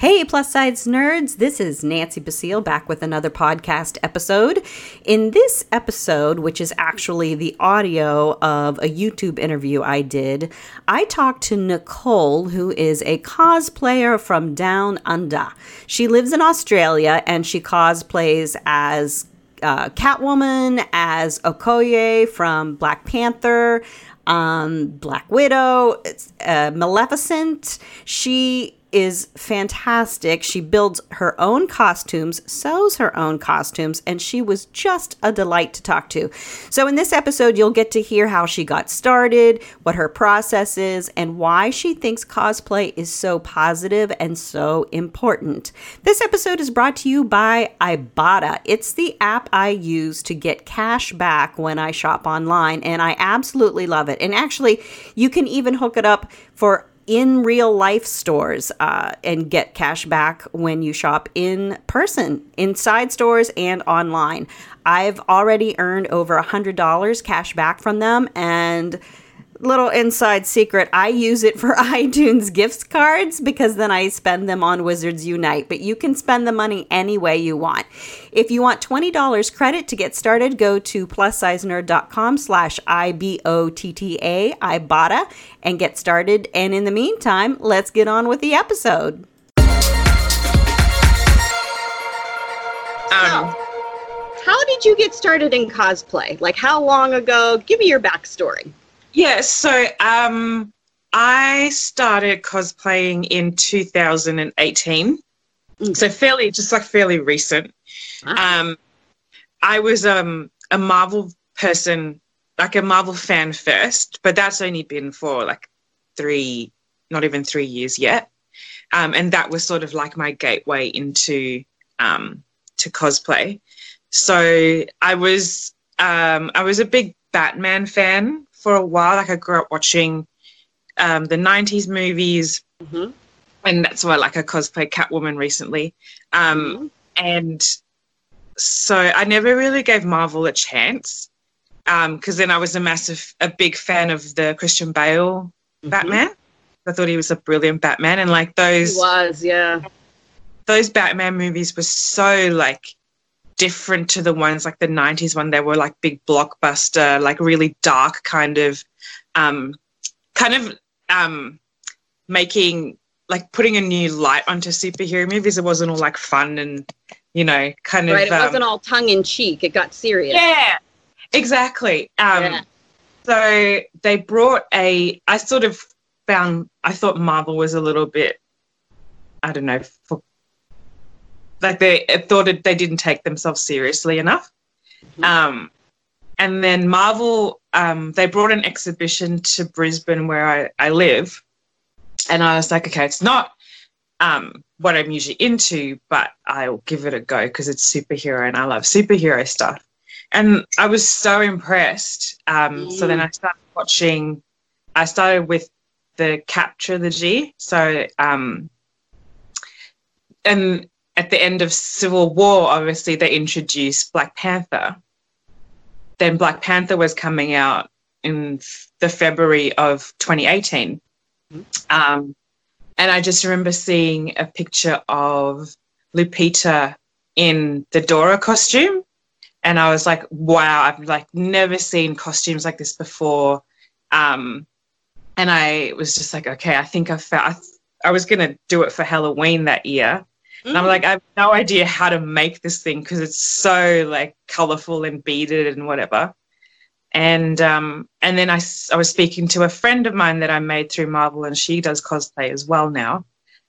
Hey, plus size nerds, this is Nancy Basile back with another podcast episode. In this episode, which is actually the audio of a YouTube interview I did, I talked to Nicole, who is a cosplayer from Down Under. She lives in Australia and she cosplays as uh, Catwoman, as Okoye from Black Panther, um, Black Widow, uh, Maleficent. She is fantastic. She builds her own costumes, sews her own costumes, and she was just a delight to talk to. So, in this episode, you'll get to hear how she got started, what her process is, and why she thinks cosplay is so positive and so important. This episode is brought to you by Ibotta. It's the app I use to get cash back when I shop online, and I absolutely love it. And actually, you can even hook it up for in real life stores uh, and get cash back when you shop in person, inside stores and online. I've already earned over a $100 cash back from them and little inside secret. I use it for itunes gift cards because then i spend them on wizards unite. But you can spend the money any way you want. If you want $20 credit to get started go to plussizenerd.com slash i-b-o-t-t-a ibotta and get started. And in the meantime let's get on with the episode. Um, how did you get started in cosplay? Like how long ago? Give me your backstory yeah, so um, I started cosplaying in 2018. Mm. So fairly, just like fairly recent. Ah. Um, I was um, a Marvel person, like a Marvel fan first, but that's only been for like three, not even three years yet. Um, and that was sort of like my gateway into um, to cosplay. So I was um, I was a big Batman fan for a while. Like I grew up watching um, the '90s movies, mm-hmm. and that's why like I cosplay Catwoman recently. Um, mm-hmm. And so I never really gave Marvel a chance because um, then I was a massive, a big fan of the Christian Bale mm-hmm. Batman. I thought he was a brilliant Batman, and like those he was, yeah. Those Batman movies were so like different to the ones like the 90s when they were like big blockbuster like really dark kind of um kind of um making like putting a new light onto superhero movies. It wasn't all like fun and you know kind right, of it wasn't um, all tongue-in-cheek. It got serious. Yeah exactly. Um yeah. so they brought a i sort of found i thought marvel was a little bit i don't know for like they thought it, they didn't take themselves seriously enough. Mm-hmm. Um, and then Marvel, um, they brought an exhibition to Brisbane where I, I live. And I was like, okay, it's not um, what I'm usually into, but I'll give it a go because it's superhero and I love superhero stuff. And I was so impressed. Um, mm. So then I started watching, I started with the Capture the G. So, um, and at the end of Civil War, obviously they introduced Black Panther. Then Black Panther was coming out in the February of 2018. Mm-hmm. Um, and I just remember seeing a picture of Lupita in the Dora costume. And I was like, wow, I've like never seen costumes like this before. Um, and I was just like, okay, I think I found, I, I was going to do it for Halloween that year. And I'm like, I have no idea how to make this thing because it's so like colorful and beaded and whatever. And um, and then I, I was speaking to a friend of mine that I made through Marvel, and she does cosplay as well now.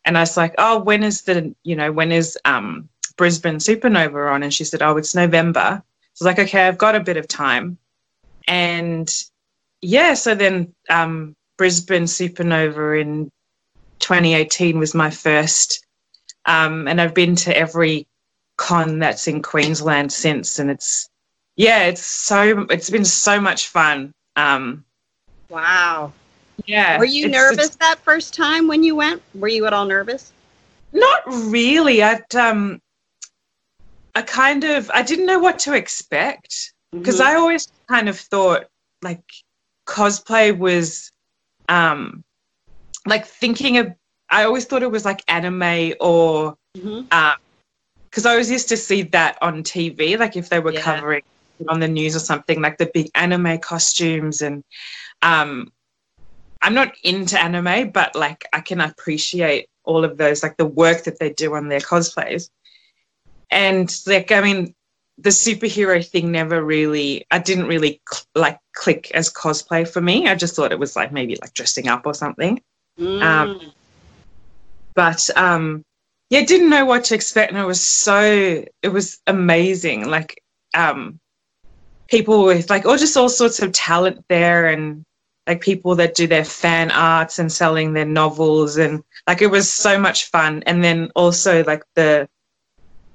And I was like, oh, when is the you know when is um, Brisbane Supernova on? And she said, oh, it's November. So I was like, okay, I've got a bit of time. And yeah, so then um, Brisbane Supernova in 2018 was my first um, and I've been to every con that's in Queensland since, and it's yeah, it's so it's been so much fun. Um, wow. Yeah. Were you it's, nervous it's, that first time when you went? Were you at all nervous? Not really. I um, I kind of I didn't know what to expect because mm-hmm. I always kind of thought like cosplay was um like thinking of I always thought it was like anime or because I always used to see that on TV, like if they were Yeah. covering on the news or something, like the big anime costumes and um I'm not into anime, but like I can appreciate all of those, like the work that they do on their cosplays. And like, I mean, the superhero thing never really, I didn't really cl- like click as cosplay for me. I just thought it was like maybe like dressing up or something Mm. Um, but um yeah didn't know what to expect and it was so it was amazing. Like um people with like or just all sorts of talent there and like people that do their fan arts and selling their novels and like it was so much fun. And then also like the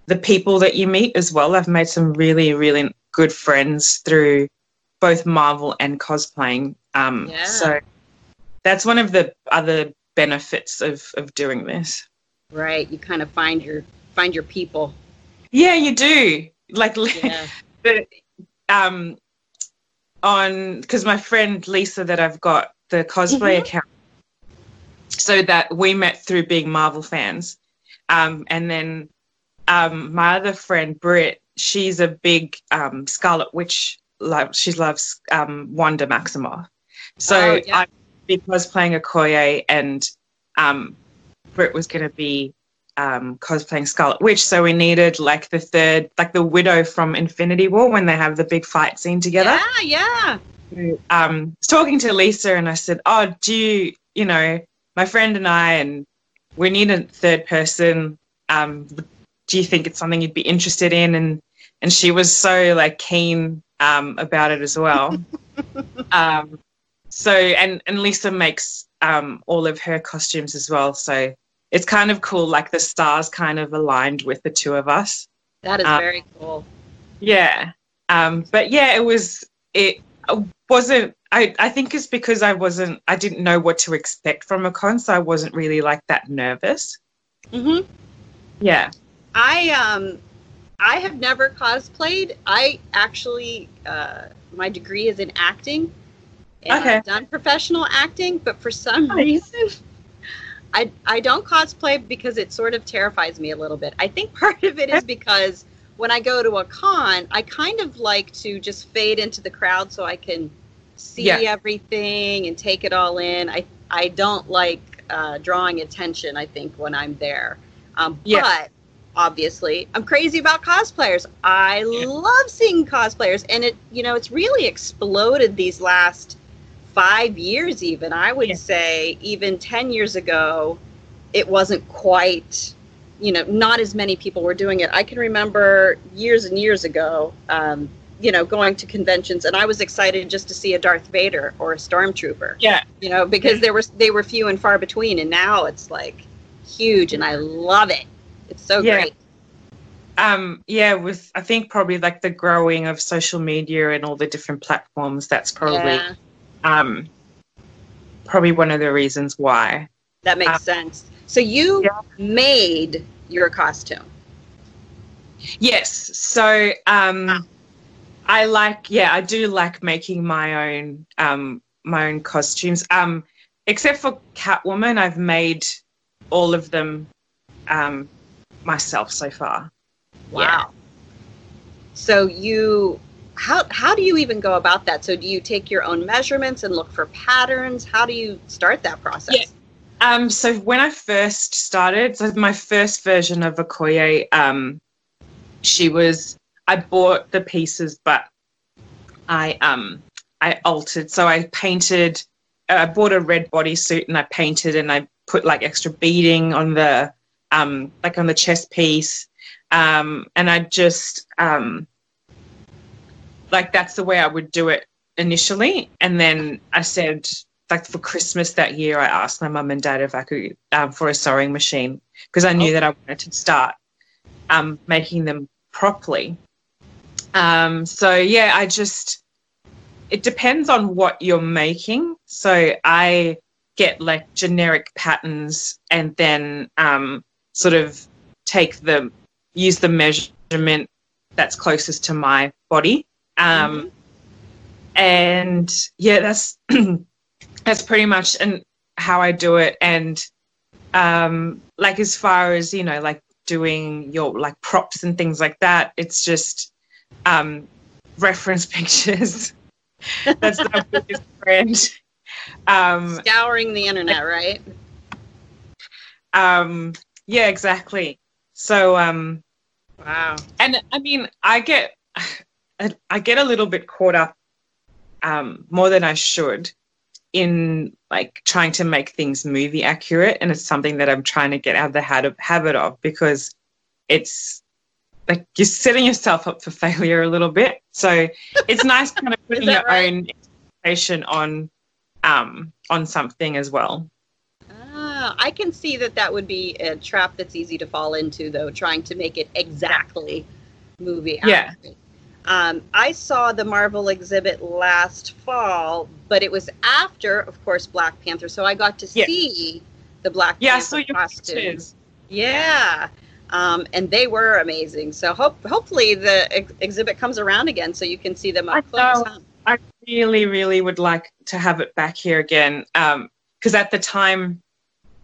the people that you meet as well. I've made some really really good friends through both marvel and cosplaying. Um Yeah. so that's one of the other benefits of of doing this right. You kind of find your find your people. yeah you do like Yeah. the um on because my friend Lisa that I've got the cosplay Mhm. account so that we met through being Marvel fans um and then um my other friend Britt she's a big um Scarlet Witch like she loves um Wanda Maximoff so Oh, yeah. I be cosplaying Okoye and um Britt was going to be um, cosplaying Scarlet Witch, so we needed like the third, like the widow from Infinity War when they have the big fight scene together. Yeah, yeah. Um, was talking to Lisa, and I said, "Oh, do you, you know, my friend and I, and we need a third person. Um, do you think it's something you'd be interested in?" And and she was so like keen um, about it as well. um, so and and Lisa makes um, all of her costumes as well, so it's kind of cool. Like the stars kind of aligned with the two of us. That is Um, very cool. Yeah. Um, but yeah, it was, it wasn't, I, I think it's because I wasn't, I didn't know what to expect from a con, so I wasn't really like that nervous. hmm Yeah. I um I have never cosplayed. I actually uh, my degree is in acting. And Okay. I've done professional acting, but for some reason I I don't cosplay because it sort of terrifies me a little bit. I think part of it is because when I go to a con, I kind of like to just fade into the crowd so I can see Yeah. everything and take it all in. I I don't like uh, drawing attention. I think when I'm there, um, Yeah. but obviously I'm crazy about cosplayers. I Yeah. love seeing cosplayers, and it you know it's really exploded these last five years. Even I would Yeah. say even ten years ago, it wasn't quite you know not as many people were doing it. I can remember years and years ago. Um, you know, going to conventions, and I was excited just to see a Darth Vader or a Stormtrooper Yeah. you know because there was they were few and far between and now it's like huge and i love it it's so Yeah. great Um, yeah, with, I think probably like the growing of social media and all the different platforms, that's probably, yeah, um, probably one of the reasons why. that makes Uh, sense so you yeah. made your costume Yes. So um, I like, yeah, I do like making my own um, my own costumes. Um, except for Catwoman, I've made all of them um, myself so far. wow Yeah. so you how how do you even go about that so do you take your own measurements and look for patterns how do you start that process Yeah. Um, so when I first started, so my first version of Okoye, um, she was I bought the pieces, but I um I altered. So I painted. I bought a red bodysuit and I painted and I put like extra beading on the um like on the chest piece, um, and I just um like that's the way I would do it initially, and then I said like for Christmas that year, I asked my mum and dad if I could um, for a sewing machine because I knew that I wanted to start um, making them properly. Um, so yeah, I just it depends on what you're making. So I get like generic patterns and then um, sort of take the use the measurement that's closest to my body. Um, And yeah, that's that's pretty much and how I do it. And um, like as far as you know, like doing your like props and things like that, it's just um, reference pictures. That's the biggest friend. Um, Scouring the internet, right? um, yeah, exactly. So, um, Wow. and I mean, I get, I get a little bit caught up, um, more than I should, in like trying to make things movie accurate, and it's something that I'm trying to get out of the habit of because it's like you're setting yourself up for failure a little bit. So it's nice kind of putting your right? own expectation on, um, on something as well. Ah, I can see that that would be a trap that's easy to fall into, though, trying to make it exactly movie Yeah. Um, I saw the Marvel exhibit last fall, but it was after, of course, Black Panther, so I got to Yeah. see the Black Yeah, Panther so costumes. Yeah. Um, and they were amazing. So hope hopefully the ex- exhibit comes around again so you can see them I close. know. I really, really would like to have it back here again. Because at the time,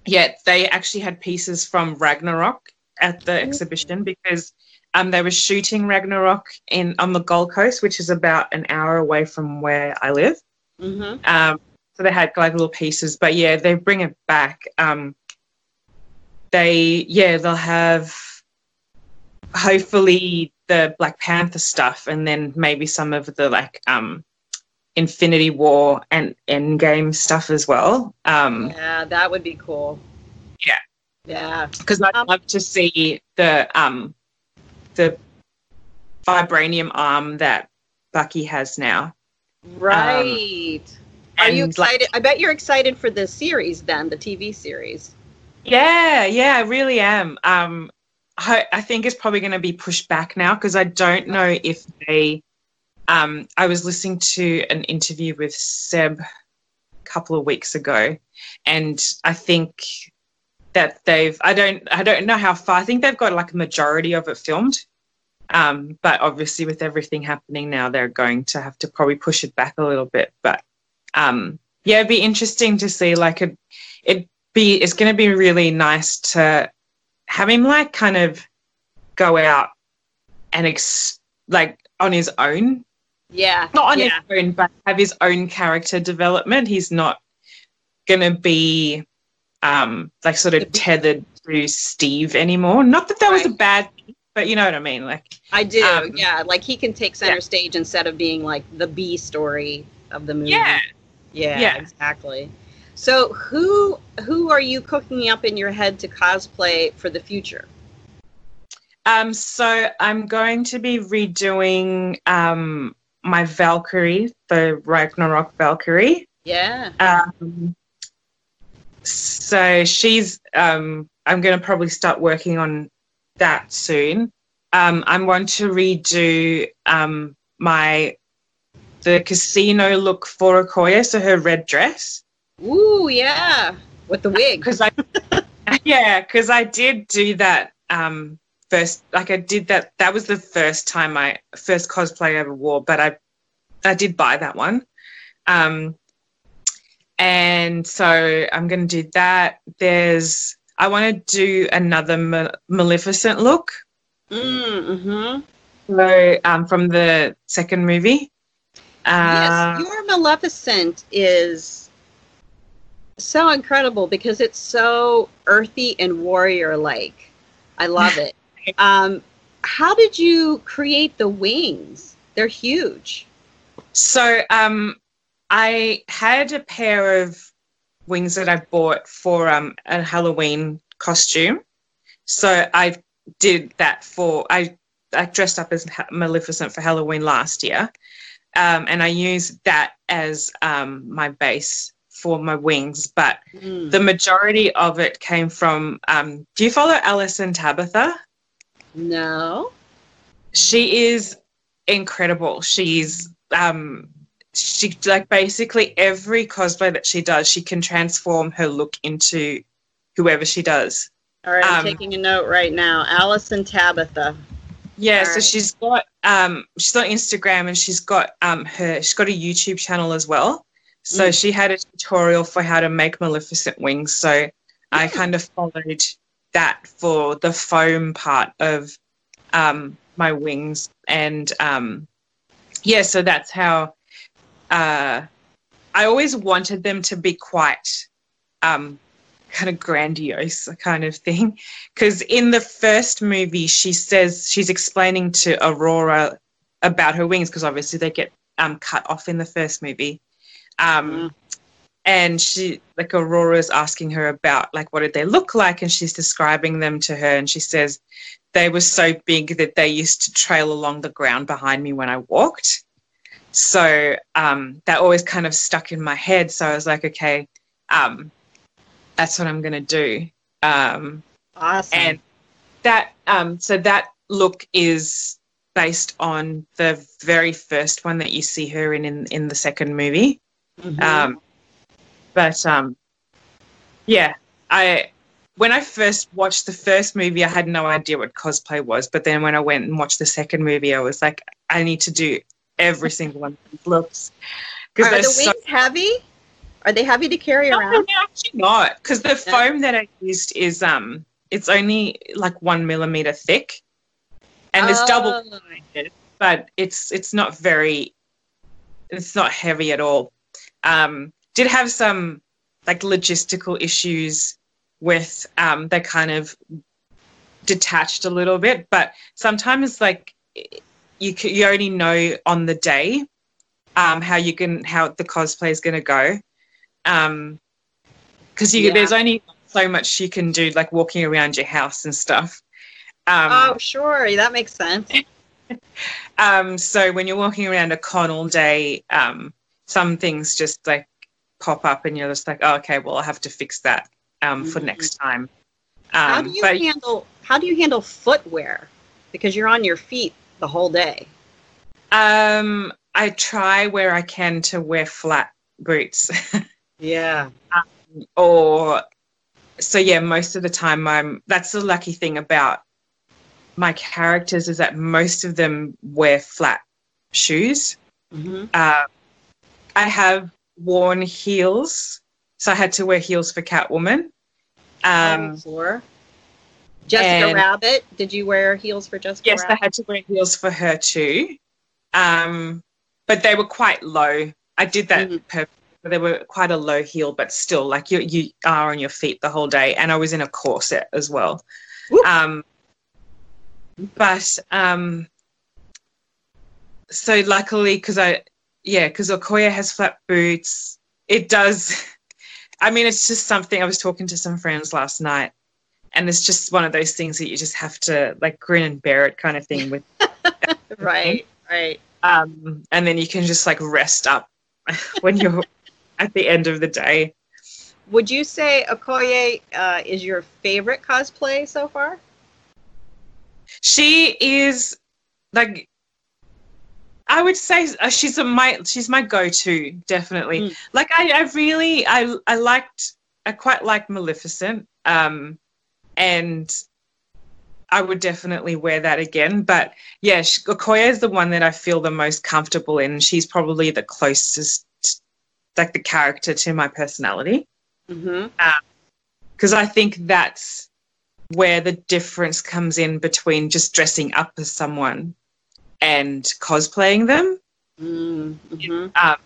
yeah, they actually had pieces from Ragnarok at the exhibition because um, they were shooting Ragnarok in on the Gold Coast, which is about an hour away from where I live. Mhm. Um, so they had like little pieces, but yeah, they bring it back. Um, they yeah, they'll have hopefully the Black Panther stuff, and then maybe some of the like um, Infinity War and Endgame stuff as well. Um, Yeah, that would be cool. Yeah. Yeah. because I'd Um, love to see the um, the vibranium arm that Bucky has now. Right. Are you and, like, excited? I bet you're excited for the series then, the TV series. Yeah, yeah, I really am. Um, I, I think it's probably going to be pushed back now because I don't know if they. Um, I was listening to an interview with Seb a couple of weeks ago, and I think that they've. I don't. I don't know how far. I think they've got like a majority of it filmed. Um, but obviously, with everything happening now, they're going to have to probably push it back a little bit. But um, yeah, it'd be interesting to see. Like, it, it be it's going to be really nice to have him like kind of go out and ex- like on his own Yeah. not on yeah. his own but have his own character development he's not going to be um like sort of tethered to steve anymore not that that was a bad thing but you know what i mean like I do. Um, yeah. Like he can take center yeah. stage instead of being like the B story of the movie. yeah Yeah, Yeah. exactly. So who who are you cooking up in your head to cosplay for the future? Um, so I'm going to be redoing um, my Valkyrie, the Ragnarok Valkyrie. Yeah. Um, so she's, um, I'm going to probably start working on that soon. Um, I'm going to redo um, my the casino look for Okoye, so her red dress. Ooh, yeah. With the wig. because I yeah because I did do that um first like I did that that was the first time I first cosplay I ever wore but I I did buy that one um and so I'm gonna do that there's I want to do another Ma- Maleficent look Mm-hmm. so um from the second movie uh, yes, your Maleficent is so incredible because it's so earthy and warrior like. I love it. um, how did you create the wings? They're huge. So um, I had a pair of wings that I bought for um, a Halloween costume. So I did that for I I dressed up as Maleficent for Halloween last year, um, and I used that as um, my base for my wings. But Mm. the majority of it came from. Um, do you follow Alyson Tabbitha? no. she is incredible. She's um she like basically every cosplay that she does, she can transform her look into whoever she does. All right, I'm Um, taking a note right now. Alyson Tabbitha. Yeah, All so right. she's got um she's on Instagram and she's got um her she's got a YouTube channel as well. So Mm. she had a tutorial for how to make Maleficent wings. So I kind of followed that for the foam part of um, my wings, and um, yeah, so that's how. Uh, I always wanted them to be quite um, kind of grandiose kind of thing. Because in the first movie, she says she's explaining to Aurora about her wings because obviously they get um, cut off in the first movie. Um, Mm. And she, like, Aurora's asking her about, like, what did they look like? And she's describing them to her. And she says they were so big that they used to trail along the ground behind me when I walked. So um, that always kind of stuck in my head. So I was like, okay, um, that's what I'm going to do. Um, Awesome. and that um, so that look is based on the very first one that you see her in in, in the second movie. Mhm. Um, but um, yeah, I when I first watched the first movie, I had no idea what cosplay was. But then when I went and watched the second movie, I was like, I need to do every single one of these looks Are the wings so heavy? Are they heavy to carry no, around? they're actually not because the foam that I used is um it's only like one millimeter thick, and it's double Oh. but it's it's not very it's not heavy at all. Um, did have some like logistical issues with um they kind of detached a little bit, but sometimes like you you only know on the day um how you can how the cosplay is going to go um because you Yeah. there's only so much you can do like walking around your house and stuff um oh, sure. That makes sense. um so when you're walking around a con all day um some things just like pop up and you're just like oh, okay well i have to fix that um for Mhm. next time how um do you but handle how do you handle footwear? Because you're on your feet the whole day. um i try where i can to wear flat boots Yeah. or so yeah most of the time i'm that's the lucky thing about my characters is that most of them wear flat shoes hmm uh, i have worn heels so i had to wear heels for catwoman um, floor. Jessica and- Rabbit. Did you wear heels for Jessica yes i Rabbit? had to wear heels for her too um, but they were quite low i did that purposely they were quite a low heel but still like you you are on your feet the whole day and i was in a corset as well Whoop. um but um so luckily because i yeah because okoye has flat boots it does i mean it's just something i was talking to some friends last night and it's just one of those things that you just have to like grin and bear it kind of thing with Right. Right. um and then you can just like rest up when you're at the end of the day Would you say Okoye uh, is your favorite cosplay so far? she is like I would say uh, she's a my she's my go-to definitely. Mm. Like I, I really I I liked I quite like Maleficent um and I would definitely wear that again. But yeah, Okoye is the one that I feel the most comfortable in. She's probably the closest like the character to my personality Mm-hmm. because I think that's where the difference comes in between just dressing up as someone and cosplaying them. Mm-hmm. Um,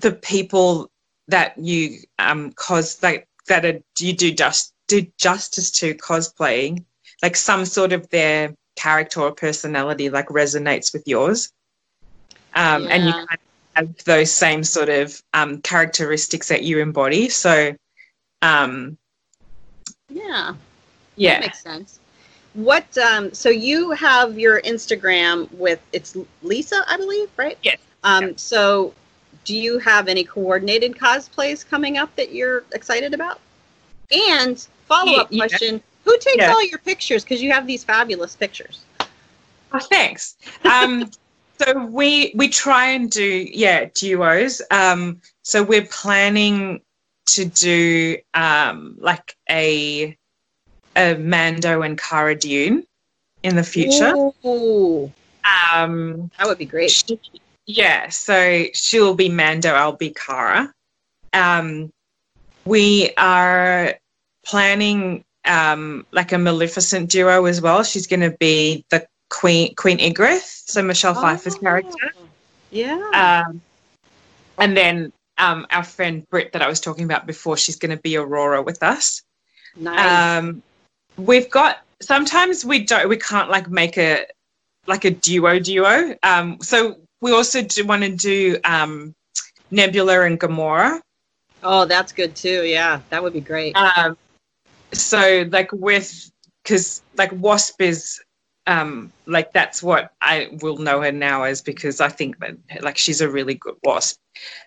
the people that you um cos like that are, you do just do justice to cosplaying, like some sort of their character or personality like resonates with yours, um, and you kind of have those same sort of um, characteristics that you embody. So, um, Yeah. That yeah. makes sense. What? Um, so you have your Instagram with it's Lisa, I believe, right? Yes. Um, So, do you have any coordinated cosplays coming up that you're excited about? And follow up Ye- yeah. question: Who takes Yeah. all your pictures? Because you have these fabulous pictures. Oh, thanks. Um, so we we try and do yeah duos. Um, so we're planning to do um, like a a Mando and Cara Dune in the future. Ooh, Um, that would be great. she- yeah, so she'll be Mando, I'll be Cara. Um, we are planning um, like a Maleficent duo as well. She's going to be the Queen Queen Ingrith, so Michelle Pfeiffer's Oh, character. Yeah. Um, and then um, our friend Britt that I was talking about before, she's going to be Aurora with us. nice. Um, we've got sometimes we don't we can't like make a like a duo duo. Um, so we also do want to do um, Nebula and Gamora. oh, that's good too. Yeah, that would be great. Um, so like with because like Wasp is um like that's what I will know her now as because I think that like she's a really good Wasp.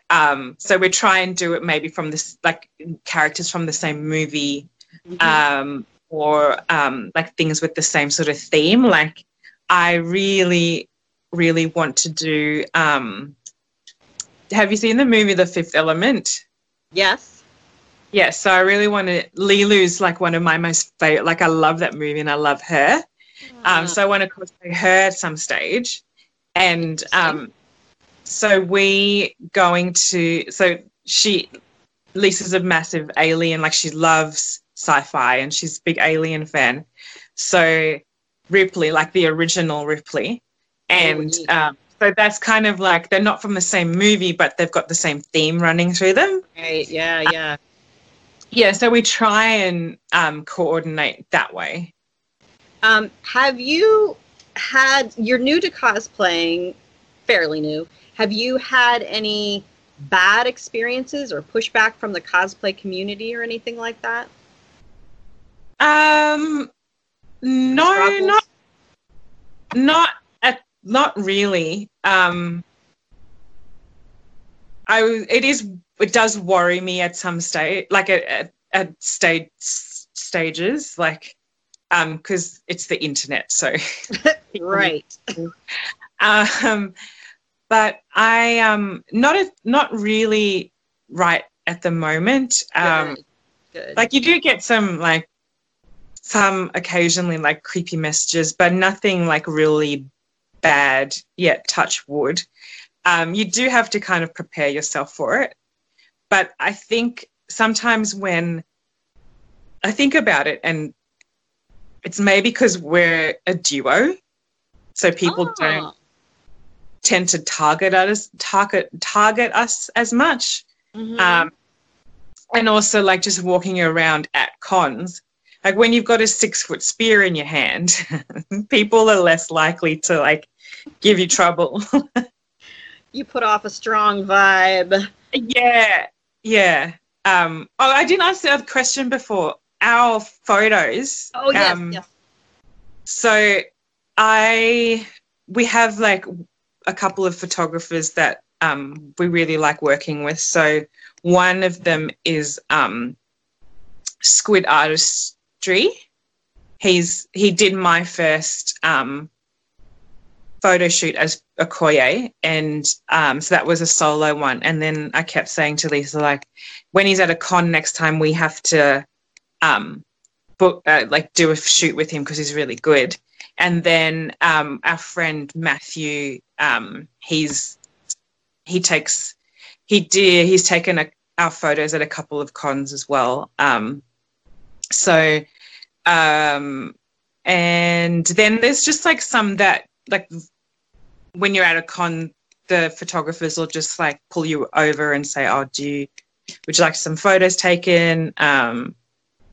Um, so we try and do it maybe from this like characters from the same movie Mhm. um, or um, like things with the same sort of theme. Like I really, really want to do. Um, have you seen the movie The Fifth Element? yes. Yeah, so I really want to. Leeloo's like one of my most favorite. Like I love that movie and I love her. Um, so I want to cosplay her at some stage, and um, so we going to. So she, Lisa's a massive alien. Like she loves sci-fi and she's a big alien fan. So Ripley, like the original Ripley, and neat. um, so that's kind of like they're not from the same movie, but they've got the same theme running through them. Right. Yeah. Yeah. Yeah, so we try and um, coordinate that way. Um, have you had? You're new to cosplaying, fairly new. Have you had any bad experiences or pushback from the cosplay community or anything like that? Um, no, Struggles? not not at, not really. Um, I it is it does worry me at some stage, like at at, at stage stages, like um, because it's the internet, so Right. um, but I um not a, not really right at the moment. Um, Good. Good. like you do get some like some occasionally like creepy messages but nothing like really bad yet touch wood um, you do have to kind of prepare yourself for it but i think sometimes when i think about it and it's maybe because we're a duo so people don't Ah. tend to target us target target us as much Mhm. um, and also like just walking around at cons like when you've got a six foot spear in your hand people are less likely to like give you trouble you put off a strong vibe. yeah yeah um oh i didn't ask the other question before our photos Oh yes. um, yes. so i we have like a couple of photographers that um, we really like working with so one of them is um, squid artistry he's he did my first um, photo shoot as okoye and um, so that was a solo one. And then i kept saying to lisa like when he's at a con next time we have to um, book uh, like do a shoot with him because he's really good. And then um, our friend matthew um, he's he takes he did he's taken a, our photos at a couple of cons as well um, so um, and then there's just like some that like when you're at a con the photographers will just like pull you over and say oh do you would you like some photos taken um,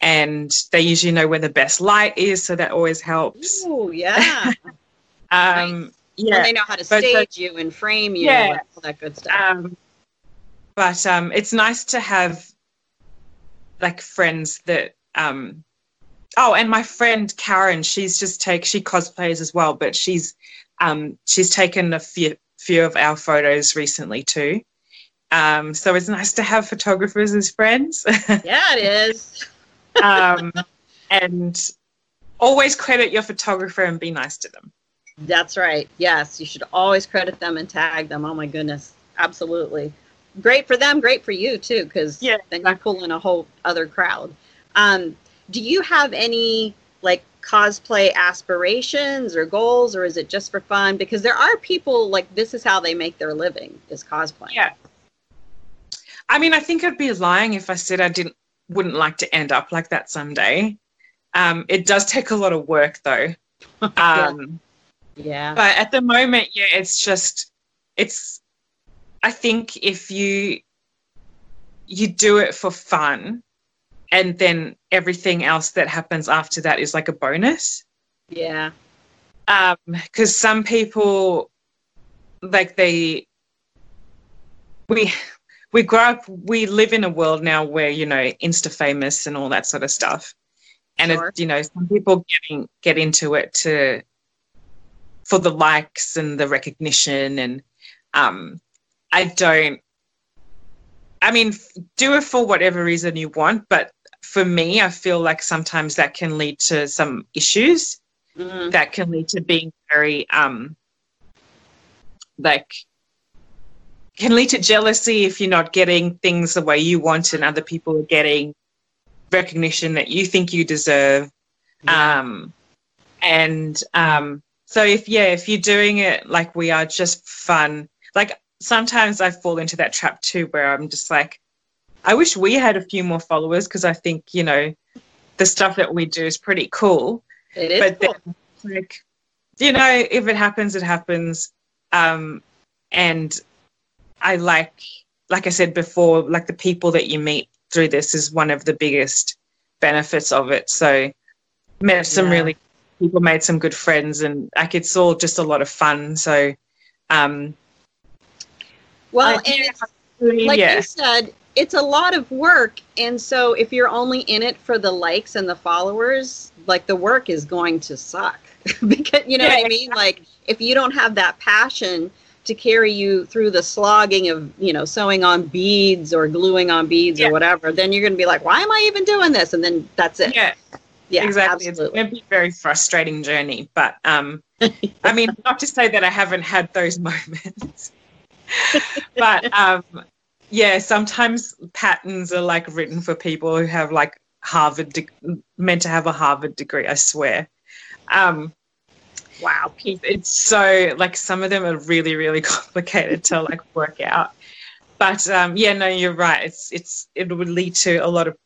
and they usually know where the best light is so that always helps Ooh, yeah. um, yeah And they know how to But- stage you and frame you Yeah. and all that good stuff. um, but um, it's nice to have like friends that um, oh and my friend karen she's just take she cosplays as well but she's um, she's taken a few few of our photos recently too um, so it's nice to have photographers as friends yeah, it is. um, and always credit your photographer and be nice to them That's right. Yes, you should always credit them and tag them. Oh my goodness, absolutely. Great for them, great for you too, because Yeah, then you pull in a whole other crowd. Um, do you have any like cosplay aspirations or goals, or is it just for fun? Because there are people like this is how they make their living is cosplay Yeah. I mean, I think I'd be lying if I said I didn't wouldn't like to end up like that someday. Um, it does take a lot of work though. Um, Yeah. but at the moment, yeah, it's just it's. I think if you you do it for fun, and then everything else that happens after that is like a bonus. Yeah. because some people like they we we grow up we live in a world now where you know insta famous and all that sort of stuff and Sure. it, you know some people getting get into it to for the likes and the recognition and um i don't i mean do it for whatever reason you want but for me i feel like sometimes that can lead to some issues Mhm. that can lead to being very um like can lead to jealousy if you're not getting things the way you want and other people are getting recognition that you think you deserve Yeah. um and um so if yeah if you're doing it like we are just fun like sometimes i fall into that trap too where i'm just like i wish we had a few more followers because i think you know the stuff that we do is pretty cool It is but cool. then like you know if it happens it happens um and i like like i said before like the people that you meet through this is one of the biggest benefits of it so met some Yeah. really people made some good friends and like it's all just a lot of fun so um well, I- and like yeah you said, it's a lot of work. And so if you're only in it for the likes and the followers, like the work is going to suck. because you know Yeah, what I mean? Like if you don't have that passion to carry you through the slogging of, you know, sewing on beads or gluing on beads Yeah. or whatever, then you're gonna be like, Why am I even doing this? And then that's it. yeah Yeah, exactly. absolutely. It's going to be a very frustrating journey, but um, I mean, not to say that I haven't had those moments, but um, yeah, sometimes patterns are like written for people who have like Harvard de- meant to have a Harvard degree. I swear. Um, wow, it's so like some of them are really really complicated to like work out. But um, yeah, no, you're right. It's it's it would lead to a lot of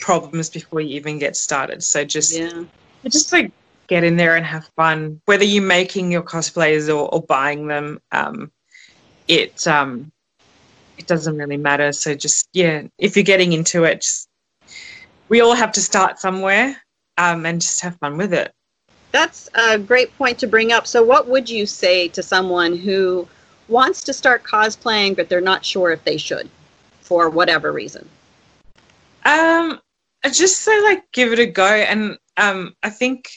problems before you even get started. So just Yeah. just like get in there and have fun. Whether you're making your cosplays or, or buying them, um, it um, it doesn't really matter. So just yeah, if you're getting into it, just we all have to start somewhere, um, and just have fun with it. That's a great point to bring up. So, what would you say to someone who wants to start cosplaying, but they're not sure if they should for whatever reason? Um, I just say like give it a go, and um, I think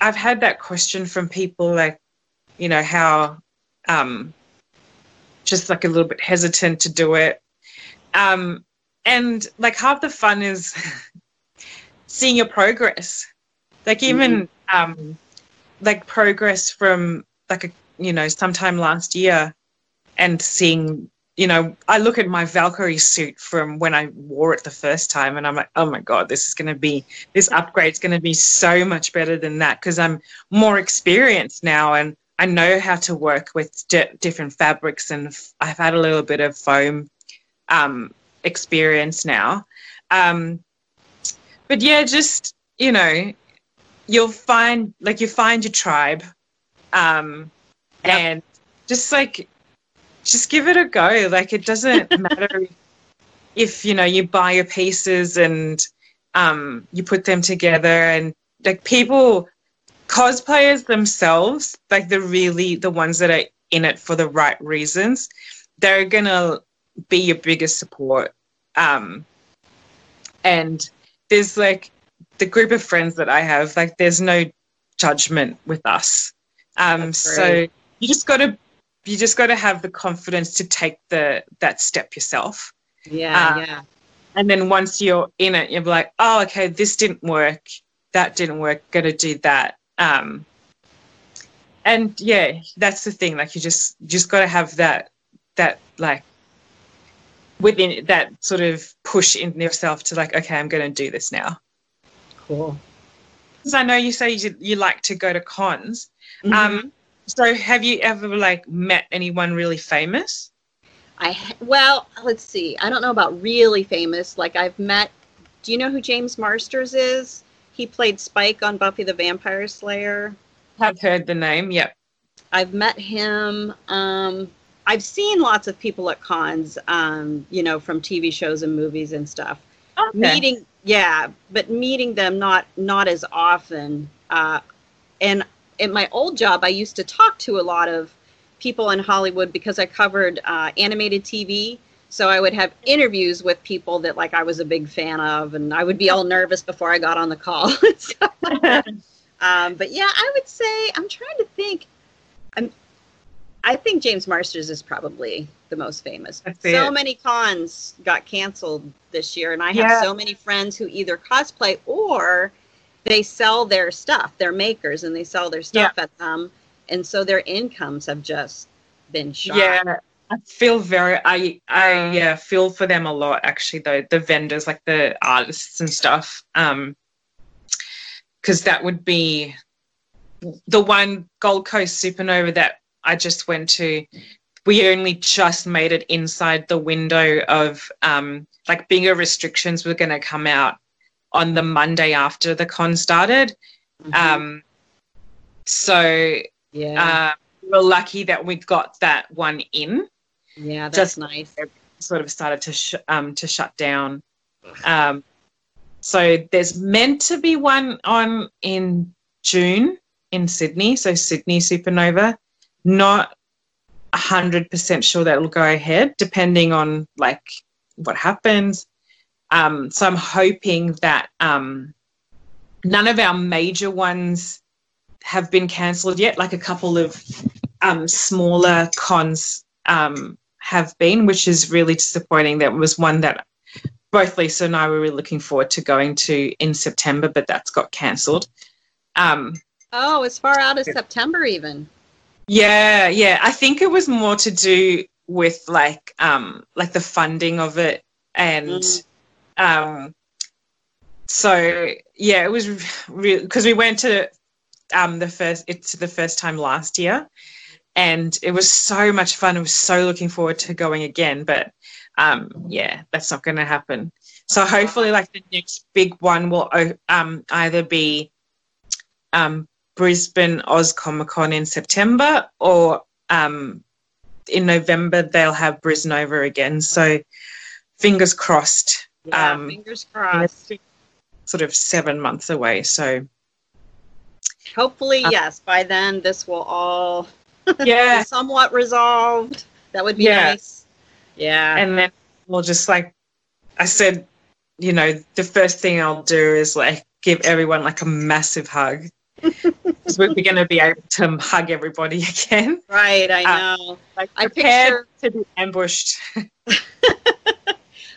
I've had that question from people like, you know, how um, just like a little bit hesitant to do it, um, and like half the fun is seeing your progress, like even um, like progress from like a you know sometime last year, and seeing you know, I look at my Valkyrie suit from when I wore it the first time, and I'm like, oh my god, this is going to be this upgrade's going to be so much better than that because I'm more experienced now and I know how to work with di- different fabrics, and f- I've had a little bit of foam um, experience now. Um, but yeah, just you know, you'll find like you find your tribe, um, Yep. and just like just give it a go. Like it doesn't matter if you know you buy your pieces and um, you put them together, and like people, cosplayers themselves, like the really the ones that are in it for the right reasons, they're gonna be your biggest support. Um, and there's like the group of friends that I have, like there's no judgment with us. Um, so you just got to you just got to have the confidence to take the that step yourself Yeah, Uh, yeah. and then once you're in it you're like oh okay this didn't work that didn't work gonna do that um and yeah that's the thing like you just you just got to have that that like within that sort of push in yourself to like okay i'm gonna do this now Cool. because i know you say you, you like to go to cons Mhm. um so have you ever like met anyone really famous I well, let's see. I don't know about really famous. Like I've met. Do you know who James Marsters is? He played Spike on Buffy the Vampire Slayer. Have heard the name. Yep. I've met him. Um, I've seen lots of people at cons. Um, you know, from TV shows and movies and stuff. Okay. Meeting, yeah, but meeting them not not as often. Uh, and in my old job, I used to talk to a lot of people in Hollywood because I covered uh, animated TV. So I would have interviews with people that like I was a big fan of, and I would be all nervous before I got on the call. um, but yeah, I would say I'm trying to think. I'm, I think James Marsters is probably the most famous. So it. many cons got canceled this year, and I have Yeah. so many friends who either cosplay or they sell their stuff. They're makers, and they sell their stuff at them, and so their incomes have just been shot. Yeah, I feel very. I I yeah feel for them a lot actually. Though the vendors, like the artists and stuff, um, because that would be the one Gold Coast Supanova that I just went to. We only just made it inside the window of um, like bigger restrictions were going to come out on the Monday after the con started. Mhm. Um, so yeah, uh, we're lucky that we got that one in. Yeah, that's just- nice. Sort of started to sh- um, to shut down. Um, so there's meant to be one on in June in Sydney. So Sydney Supanova. Not hundred percent sure that will go ahead, depending on like what happens. Um, so I'm hoping that um, none of our major ones have been cancelled yet. Like a couple of um, smaller cons um, have been, which is really disappointing. That was one that both Lisa and I were really looking forward to going to in September, but that's got cancelled. Um, Oh, as far out as September, even. yeah, yeah. I think it was more to do with like um, like the funding of it and. Mm. Um, so yeah, it was because we went to um, the first it's the first time last year, and it was so much fun. I was so looking forward to going again, but um, yeah, that's not going to happen. So hopefully, like the next big one will um, either be um, Brisbane Oz Comic Con in September, or um, in November they'll have Brisnova again. So fingers crossed Yeah, Um, fingers crossed. sort of seven months away. So Hopefully, Uh, yes. By then, this will all yeah, somewhat resolved. That would be Yeah. nice. Yeah. and then we'll just like I said, you know, the first thing I'll do is like give everyone like a massive hug. Because we're going to be able to hug everybody again. right. I uh, know. Like I prepared to be ambushed.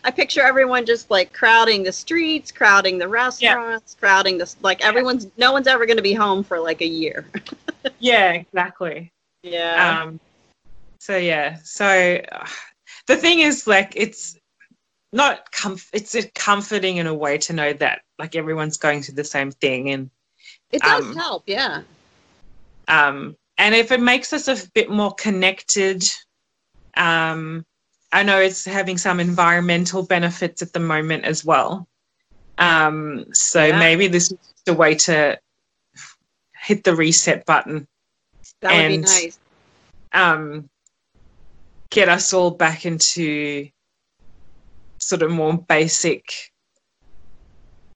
I picture everyone just like crowding the streets, crowding the restaurants, crowding the like. Everyone's no one's ever going to be home for like a year. yeah, exactly. Yeah. Um, so yeah, so uh, the thing is, like, it's not comf- it's a comforting in a way to know that like everyone's going through the same thing, and it does um, help. Yeah. um, and if it makes us a bit more connected, um, I know it's having some environmental benefits at the moment as well. Um, so Yeah. maybe this is the way to hit the reset button That would be and- nice. um, get us all back into sort of more basic,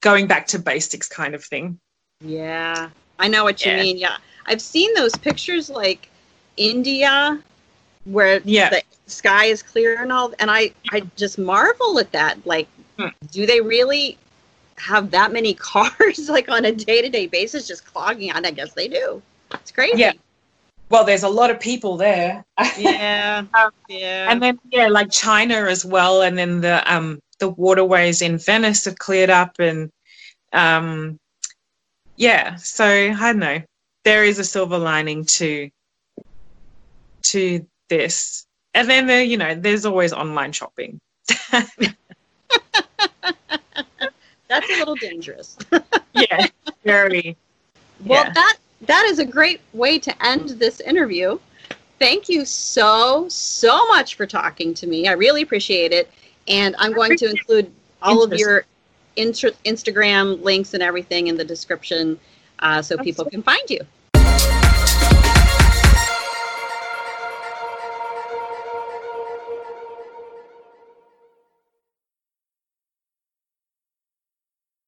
going back to basics kind of thing. Yeah. I know what you Yeah. mean. Yeah. I've seen those pictures like India where Yeah. the sky is clear and all and I I just marvel at that. Like Hmm. do they really have that many cars like on a day-to-day basis just clogging on? I guess they do. It's crazy. Yeah. Well, there's a lot of people there. Yeah. Um, yeah. and then yeah, like China as well, and then the um the waterways in Venice have cleared up, and um yeah, so I don't know. There is a silver lining to to this, and then there, you know, there's always online shopping. That's a little dangerous. yeah, very. Well, yeah. that that is a great way to end this interview. thank you so, so much for talking to me. I really appreciate it. And I'm going to include all of your inter- Instagram links and everything in the description uh, so people can find you.